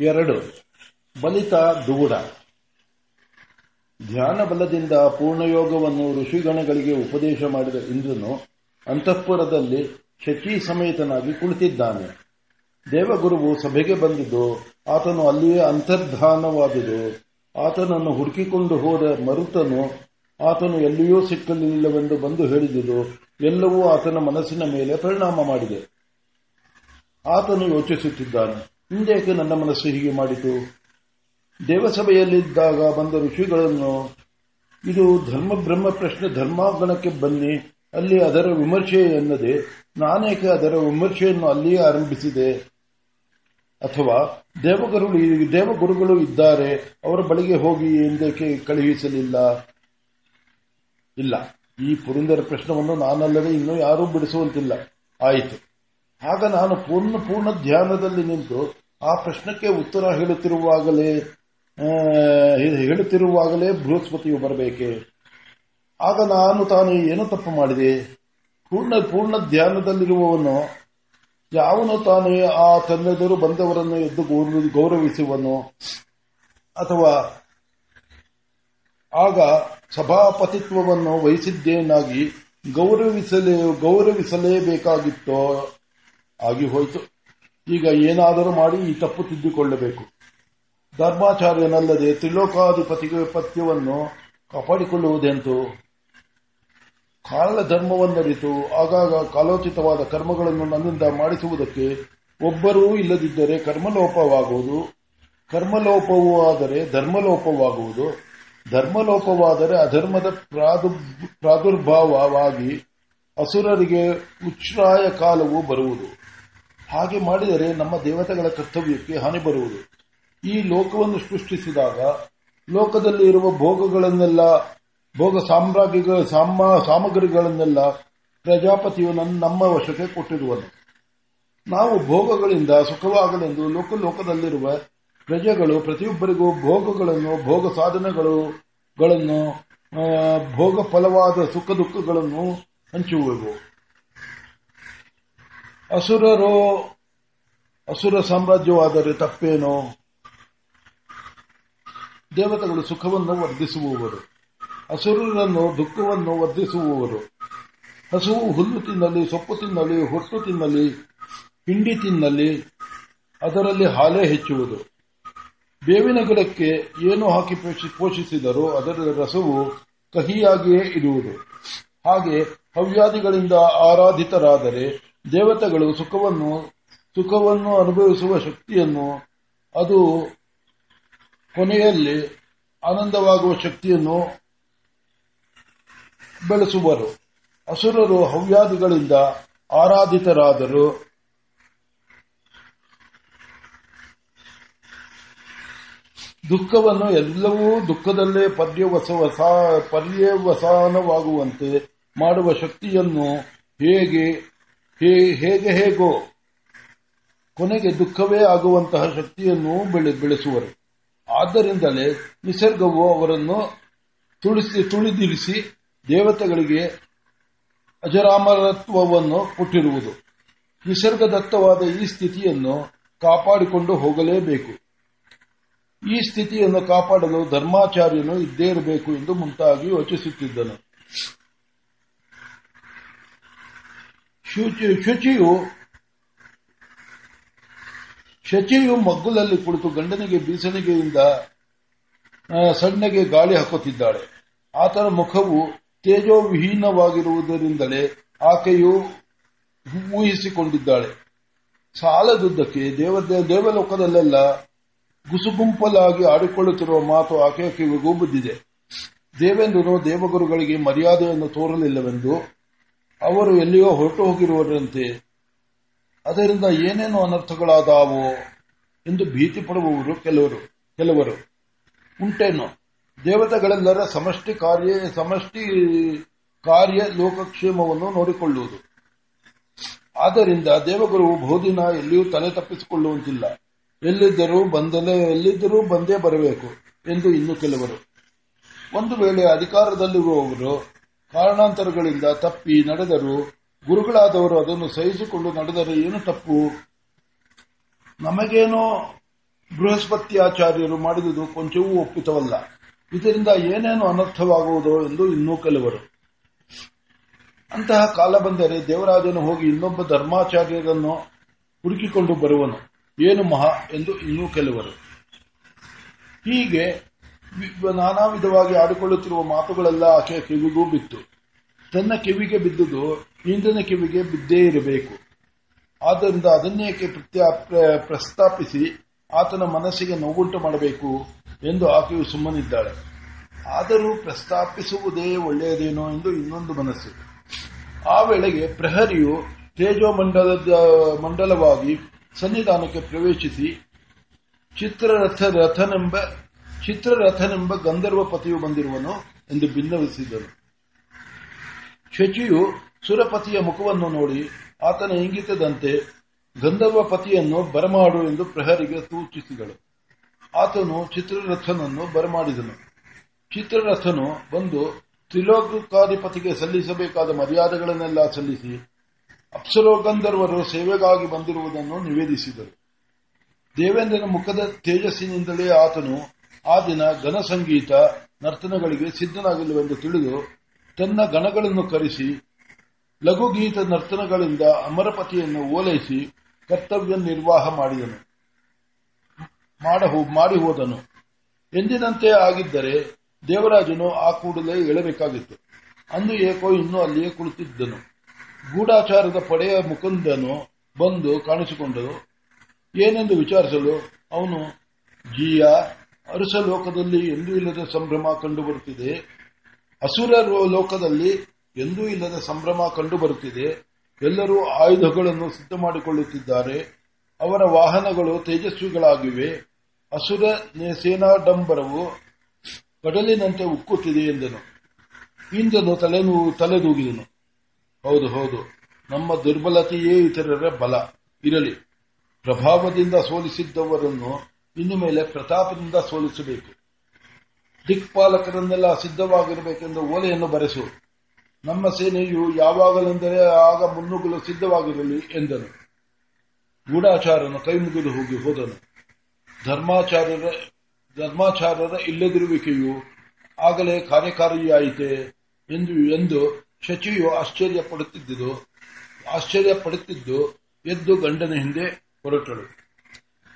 ಎರಡು. ಬಲಿತ ದೂಡ. ಧ್ಯಾನ ಬಲದಿಂದ ಪೂರ್ಣಯೋಗವನ್ನು ಋಷಿಗಣಗಳಿಗೆ ಉಪದೇಶ ಮಾಡಿದ ಇಂದ್ರನು ಅಂತಃಪುರದಲ್ಲಿ ಶಚಿ ಸಮೇತನಾಗಿ ಕುಳಿತಿದ್ದಾನೆ. ದೇವಗುರುವು ಸಭೆಗೆ ಬಂದಿದ್ದು, ಆತನು ಅಲ್ಲಿಯೇ ಅಂತರ್ಧಾನವಾದುದು ಆತನನ್ನು ಹುಡುಕಿಕೊಂಡು ಹೋದ ಮರುತನು ಆತನು ಎಲ್ಲಿಯೂ ಸಿಕ್ಕಲಿಲ್ಲವೆಂದು ಬಂದು ಹೇಳಿದುದು ಎಲ್ಲವೂ ಆತನ ಮನಸ್ಸಿನ ಮೇಲೆ ಪರಿಣಾಮ ಮಾಡಿದೆ. ಆತನು ಯೋಚಿಸುತ್ತಿದ್ದಾನೆ ಹಿಂದೇಕೆ ನನ್ನ ಮನಸ್ಸು ಹೀಗೆ ಮಾಡಿತು? ದೇವಸಭೆಯಲ್ಲಿದ್ದಾಗ ಬಂದ ಋಷಿಗಳನ್ನು, ಇದು ಧರ್ಮ ಬ್ರಹ್ಮ ಪ್ರಶ್ನೆ ಧರ್ಮಾಂಗಣಕ್ಕೆ ಬನ್ನಿ, ಅಲ್ಲಿ ಅದರ ವಿಮರ್ಶೆ ಎನ್ನದೆ, ನಾನೇಕೆ ಅದರ ವಿಮರ್ಶೆಯನ್ನು ಅಲ್ಲಿಯೇ ಆರಂಭಿಸಿದೆ? ಅಥವಾ ದೇವಗುರು ದೇವಗುರುಗಳು ಇದ್ದಾರೆ, ಅವರ ಬಳಿಗೆ ಹೋಗಿ ಎಂದೇಕೆ ಕಳುಹಿಸಲಿಲ್ಲ? ಇಲ್ಲ, ಈ ಪುರಂದರ ಪ್ರಶ್ನವನ್ನು ನಾನಲ್ಲದೆ ಇನ್ನೂ ಯಾರೂ ಬಿಡಿಸುವಂತಿಲ್ಲ. ಆಯಿತು. ಆಗ ನಾನು ಪೂರ್ಣ ಪೂರ್ಣ ಧ್ಯಾನದಲ್ಲಿ ನಿಂತು ಆ ಪ್ರಶ್ನಕ್ಕೆ ಉತ್ತರ ಹೇಳುತ್ತಿರುವಾಗಲೇ ಹೇಳುತ್ತಿರುವಾಗಲೇ ಬೃಹಸ್ಪತಿಯು ಬರಬೇಕೆ? ಆಗ ನಾನು ತಾನು ಏನು ತಪ್ಪು ಮಾಡಿದೆ? ಪೂರ್ಣ ಪೂರ್ಣ ಧ್ಯಾನದಲ್ಲಿರುವವನು, ಯಾವನು ತಾನು ಆ ತಂದೆದರು ಬಂದವರನ್ನು ಎದ್ದು ಗೌರವಿಸುವನು? ಅಥವಾ ಆಗ ಸಭಾಪತಿತ್ವವನ್ನು ವಹಿಸಿದ್ದೇನಾಗಿ ಗೌರವಿಸಲೇ, ಗೌರವಿಸಲೇಬೇಕಾಗಿತ್ತೋ? ಆಗಿ ಹೋಯಿತು. ಈಗ ಏನಾದರೂ ಮಾಡಿ ಈ ತಪ್ಪು ತಿದ್ದಿಕೊಳ್ಳಬೇಕು. ಧರ್ಮಾಚಾರ್ಯನಲ್ಲದೆ ತ್ರಿಲೋಕಾಧಿಪತಿ ಪಥ್ಯವನ್ನು ಕಾಪಾಡಿಕೊಳ್ಳುವುದೆಂತು? ಕಾಲ ಧರ್ಮವನ್ನರಿತು, ಆಗಾಗ ಕಾಲೋಚಿತವಾದ ಕರ್ಮಗಳನ್ನು ನನ್ನಿಂದ ಮಾಡಿಸುವುದಕ್ಕೆ ಒಬ್ಬರೂ ಇಲ್ಲದಿದ್ದರೆ ಕರ್ಮಲೋಪವಾಗುವುದು? ಕರ್ಮಲೋಪವೂ ಆದರೆ ಧರ್ಮಲೋಪವಾಗುವುದು? ಧರ್ಮಲೋಪವಾದರೆ ಅಧರ್ಮದ ಪ್ರಾದುರ್ಭಾವವಾಗಿ ಅಸುರರಿಗೆ ಉಚ್ಛ್ರಾಯ ಕಾಲವೂ ಬರುವುದು. ಹಾಗೆ ಮಾಡಿದರೆ ನಮ್ಮ ದೇವತೆಗಳ ಕರ್ತವ್ಯಕ್ಕೆ ಹಾನಿ ಬರುವುದು. ಈ ಲೋಕವನ್ನು ಸೃಷ್ಟಿಸಿದಾಗ ಲೋಕದಲ್ಲಿ ಇರುವ ಭೋಗಗಳನ್ನೆಲ್ಲ, ಭೋಗ ಸಾಮ್ರಾಜ್ಯಗಳ ಸಾಮಗ್ರಿಗಳನ್ನೆಲ್ಲ ಪ್ರಜಾಪತಿಯು ನಮ್ಮ ವಶಕ್ಕೆ ಕೊಟ್ಟಿರುವನು. ನಾವು ಭೋಗಗಳಿಂದ ಸುಖವಾಗಲೆಂದು ಲೋಕ, ಲೋಕದಲ್ಲಿರುವ ಪ್ರಜೆಗಳು ಪ್ರತಿಯೊಬ್ಬರಿಗೂ ಭೋಗಗಳನ್ನು, ಭೋಗ ಸಾಧನಗಳನ್ನು ಭೋಗ ಫಲವಾದ ಸುಖ ದುಃಖಗಳನ್ನು ಹಂಚುವೆವು. ಅಸುರರೋ, ಅಸುರ ಸಾಮ್ರಾಜ್ಯವಾದರೆ ತಪ್ಪೇನೋ? ದೇವತೆಗಳು ಸುಖವನ್ನು ವರ್ಧಿಸುವವರು. ಅಸುರರನ್ನು ದುಃಖವನ್ನು ವರ್ಧಿಸುವವರು. ಹಸುವು ಹುಲ್ಲು ತಿನ್ನಲಿ, ಸೊಪ್ಪು ತಿನ್ನಲಿ, ಹೊಟ್ಟು ತಿನ್ನಲಿ, ಹಿಂಡಿ ತಿನ್ನಲಿ, ಅದರಲ್ಲಿ ಹಾಲೇ ಹೆಚ್ಚುವುದು. ಬೇವಿನ ಗಿಡಕ್ಕೆ ಏನು ಹಾಕಿ ಪೋಷಿಸಿದರೂ ಅದರ ರಸವು ಕಹಿಯಾಗಿಯೇ ಇರುವುದು. ಹಾಗೆ ಹವ್ಯಾದಿಗಳಿಂದ ಆರಾಧಿತರಾದರೆ ದೇವತೆಗಳು ಸುಖವನ್ನು ಸುಖವನ್ನು ಅನುಭವಿಸುವ ಶಕ್ತಿಯನ್ನು, ಅದು ಕೊನೆಯಲ್ಲಿ ಆನಂದವಾಗುವ ಶಕ್ತಿಯನ್ನು ಬೆಳೆಸುವರು. ಅಸುರರು ಹವ್ಯಾದಿಗಳಿಂದ ಆರಾಧಿತರಾದರು. ದುಃಖವನ್ನು ಎಲ್ಲವೂ ದುಃಖದಲ್ಲೇ ಪರ್ಯವಸಾನವಾಗುವಂತೆ ಮಾಡುವ ಶಕ್ತಿಯನ್ನು ಹೇಗೆ ಹೇಗೆ ಹೇಗೋ? ಕೊನೆಗೆ ದುಃಖವೇ ಆಗುವಂತಹ ಶಕ್ತಿಯನ್ನು ಬೆಳೆಸುವರು. ಆದ್ದರಿಂದಲೇ ನಿಸರ್ಗವು ಅವರನ್ನು ತುಳಿಸಿ, ತುಳಿದಿರಿಸಿ ದೇವತೆಗಳಿಗೆ ಅಜರಾಮರತ್ವವನ್ನು ಕೊಟ್ಟಿರುವುದು. ನಿಸರ್ಗದತ್ತವಾದ ಈ ಸ್ಥಿತಿಯನ್ನು ಕಾಪಾಡಿಕೊಂಡು ಹೋಗಲೇಬೇಕು. ಈ ಸ್ಥಿತಿಯನ್ನು ಕಾಪಾಡಲು ಧರ್ಮಾಚಾರ್ಯನು ಇದ್ದೇ ಇರಬೇಕು ಎಂದು ಮುಂತಾಗಿ ಯೋಚಿಸುತ್ತಿದ್ದನು. ಶುಚಿಯು, ಶಚಿಯು ಮಗ್ಗುಲಲ್ಲಿ ಕುಳಿತು ಗಂಡನಿಗೆ, ಬೀಸಣಿಗೆಯಿಂದ ಸಣ್ಣಗೆ ಗಾಳಿ ಹಾಕುತ್ತಿದ್ದಾಳೆ. ಆತನ ಮುಖವು ತೇಜೋವಿಹೀನವಾಗಿರುವುದರಿಂದಲೇ ಆಕೆಯು ಊಹಿಸಿಕೊಂಡಿದ್ದಾಳೆ. ಸಾಲದುದ್ದಕ್ಕೆ ದೇವ, ದೇವಲೋಕದಲ್ಲೆಲ್ಲ ಗುಸುಗುಂಪಲಾಗಿ ಆಡಿಕೊಳ್ಳುತ್ತಿರುವ ಮಾತು ಆಕೆಯ ಕಿವಿಗೂ ಬಿದ್ದಿದೆ ದೇವೇಂದ್ರನು ದೇವಗುರುಗಳಿಗೆ ಮರ್ಯಾದೆಯನ್ನು ತೋರಲಿಲ್ಲವೆಂದು ಅವರು ಎಲ್ಲಿಯೋ ಹೊರಟು ಹೋಗಿರುವರಂತೆ ಅದರಿಂದ ಏನೇನು ಅನರ್ಥಗಳಾದಾವೋ ಎಂದು ಭೀತಿ ಪಡುವವರು ಕೆಲವರು ಕೆಲವರು. ಉಂಟೇನು? ದೇವತೆಗಳೆಲ್ಲರ ಸಮಷ್ಟಿ ಕಾರ್ಯ ಸಮಷ್ಟಿ ಕಾರ್ಯ ಲೋಕಕ್ಷೇಮವನ್ನು ನೋಡಿಕೊಳ್ಳುವುದು. ಆದ್ದರಿಂದ ದೇವಗುರು ಬಹುದಿನ ಎಲ್ಲಿಯೂ ತಲೆ ತಪ್ಪಿಸಿಕೊಳ್ಳುವಂತಿಲ್ಲ. ಎಲ್ಲಿದ್ದರೂ ಬಂದಲೇ, ಎಲ್ಲಿದ್ದರೂ ಬಂದೇ ಬರಬೇಕು ಎಂದು ಇನ್ನು ಕೆಲವರು. ಒಂದು ವೇಳೆ ಅಧಿಕಾರದಲ್ಲಿರುವವರು ಕಾರಣಾಂತರಗಳಿಂದ ತಪ್ಪಿ ನಡೆದರು ಗುರುಗಳಾದವರು ಅದನ್ನು ಸಹಿಸಿಕೊಂಡು ನಡೆದರೆ ಏನು ತಪ್ಪು? ನಮಗೇನೋ ಬೃಹಸ್ಪತಿ ಆಚಾರ್ಯರು ಮಾಡಿದುದು ಕೊಂಚವೂ ಒಪ್ಪಿತವಲ್ಲ. ಇದರಿಂದ ಏನೇನು ಅನರ್ಥವಾಗುವುದೋ ಎಂದು ಇನ್ನೂ ಕೆಲವರು. ಅಂತಹ ಕಾಲ ಬಂದರೆ ದೇವರಾಜನು ಹೋಗಿ ಇನ್ನೊಬ್ಬ ಧರ್ಮಾಚಾರ್ಯರನ್ನು ಹುಡುಕಿಕೊಂಡು ಬರುವನು. ಏನು ಮಹಾ ಎಂದು ಇನ್ನೂ ಕೆಲವರು. ಹೀಗೆ ನಾನಾ ವಿಧವಾಗಿ ಆಡಿಕೊಳ್ಳುತ್ತಿರುವ ಮಾತುಗಳೆಲ್ಲ ಆಕೆಯ ಕಿವಿಗೂ ಬಿತ್ತು. ತನ್ನ ಕಿವಿಗೆ ಬಿದ್ದುದು ಇಂದ್ರನ ಕಿವಿಗೆ ಬಿದ್ದೇ ಇರಬೇಕು. ಆದ್ದರಿಂದ ಅದನ್ನೇಕೆ ಪ್ರಸ್ತಾಪಿಸಿ ಆತನ ಮನಸ್ಸಿಗೆ ನೋವುಂಟು ಮಾಡಬೇಕು ಎಂದು ಆಕೆಯು ಸುಮ್ಮನಿದ್ದಾಳೆ. ಆದರೂ ಪ್ರಸ್ತಾಪಿಸುವುದೇ ಒಳ್ಳೆಯದೇನೋ ಎಂದು ಇನ್ನೊಂದು ಮನಸ್ಸು. ಆ ವೇಳೆಗೆ ಪ್ರಹರಿಯು ತೇಜೋಮಂಡಲದ ಮಂಡಲವಾಗಿ ಸನ್ನಿಧಾನಕ್ಕೆ ಪ್ರವೇಶಿಸಿ ಚಿತ್ರರಥ ರಥನೆಂಬ ಚಿತ್ರರಥನೆಂಬ ಗಂಧರ್ವ ಪತಿಯು ಬಂದಿರುವನು ಎಂದು ಭಿನ್ನವಿಸಿದನು ಶಚಿಯು ಸುರಪತಿಯ ಮುಖವನ್ನು ನೋಡಿ, ಆತನ ಇಂಗಿತದಂತೆ, ಗಂಧರ್ವ ಪತಿಯನ್ನು ಬರಮಾಡು ಎಂದು ಪ್ರಹರಿಗೆ ಸೂಚಿಸಿದಳು. ಆತನು ಚಿತ್ರರಥನನ್ನು ಬರಮಾಡಿದನು. ಚಿತ್ರರಥನು ಬಂದು ತ್ರಿಲೋಕಾಧಿಪತಿಗೆ ಸಲ್ಲಿಸಬೇಕಾದ ಮರ್ಯಾದೆಗಳನ್ನೆಲ್ಲ ಸಲ್ಲಿಸಿ ಅಪ್ಸರೋ ಗಂಧರ್ವರು ಸೇವೆಗಾಗಿ ಬಂದಿರುವುದನ್ನು ನಿವೇದಿಸಿದರು. ದೇವೇಂದ್ರನ ಮುಖದ ತೇಜಸ್ಸಿನಿಂದಲೇ ಆತನು ಆ ದಿನ ಘನ ಸಂಗೀತ ನರ್ತನಗಳಿಗೆ ಸಿದ್ಧನಾಗಿಲ್ಲವೆಂದು ತಿಳಿದು ತನ್ನ ಗಣಗಳನ್ನು ಕರೆಸಿ ಲಘುಗೀತ ನರ್ತನಗಳಿಂದ ಅಮರಪತಿಯನ್ನು ಓಲೈಸಿ ಕರ್ತವ್ಯ ನಿರ್ವಾಹ ಮಾಡಿದನು. ಮಾಡ- ಹೋದನು. ಎಂದಿನಂತೆ ಆಗಿದ್ದರೆ ದೇವರಾಜನು ಆ ಕೂಡಲೇ ಏಳಬೇಕಾಗಿತ್ತು ಅಂದು ಏಕೋ ಇನ್ನೂ ಅಲ್ಲಿಯೇ ಕುಳಿತಿದ್ದನು. ಗೂಢಾಚಾರದ ಪಡೆಯ ಮುಕುಂದನು ಬಂದು ಕಾಣಿಸಿಕೊಂಡನು. ಏನೆಂದು ವಿಚಾರಿಸಲು ಅವನು, ಜೀಯ ಅರಸ ಲೋಕದಲ್ಲಿ ಎಂದೂ ಇಲ್ಲದ ಸಂಭ್ರಮ ಕಂಡುಬರುತ್ತಿದೆ. ಅಸುರ ಲೋಕದಲ್ಲಿ ಎಂದೂ ಇಲ್ಲದ ಸಂಭ್ರಮ ಕಂಡುಬರುತ್ತಿದೆ. ಎಲ್ಲರೂ ಆಯುಧಗಳನ್ನು ಸಿದ್ಧ ಮಾಡಿಕೊಳ್ಳುತ್ತಿದ್ದಾರೆ. ಅವರ ವಾಹನಗಳು ತೇಜಸ್ವಿಗಳಾಗಿವೆ. ಅಸುರ ಸೇನಾಡಂಬರವು ಕಡಲಿನಂತೆ ಉಕ್ಕುತ್ತಿದೆ ಎಂದನು. ಇಂದ್ರನು ತಲೆನೂ ತಲೆದೂಗಿದನು. ಹೌದು ಹೌದು. ನಮ್ಮ ದುರ್ಬಲತೆಯೇ ಇತರರ ಬಲ. ಇರಲಿ. ಪ್ರಭಾವದಿಂದ ಸೋಲಿಸಿದ್ದವರನ್ನು ಇನ್ನು ಮೇಲೆ ಪ್ರತಾಪದಿಂದ ಸೋಲಿಸಬೇಕು. ದಿಕ್ಪಾಲಕರನ್ನೆಲ್ಲ ಸಿದ್ಧವಾಗಿರಬೇಕೆಂದು ಓಲೆಯನ್ನು ಬರೆಸು. ನಮ್ಮ ಸೇನೆಯು ಯಾವಾಗಲೆಂದರೆ ಆಗ ಮುನ್ನುಗ್ಗಲು ಸಿದ್ಧವಾಗಿರಲಿ ಎಂದನು. ಗೂಢಾಚಾರನು ಕೈ ಮುಗಿದು ಹೋಗಿ ಹೋದನು. ಧರ್ಮಾಚಾರ್ಯರ ಧರ್ಮಾಚಾರ್ಯರ ಇಲ್ಲದಿರುವಿಕೆಯು ಆಗಲೇ ಕಾರ್ಯಕಾರಿಯಾಯಿತೆ ಎಂದು ಎಂದು ಶಚಿಯು ಆಶ್ಚರ್ಯ ಪಡುತ್ತಿದ್ದು ಎದ್ದು ಗಂಡನ ಹಿಂದೆ ಹೊರಟಳು.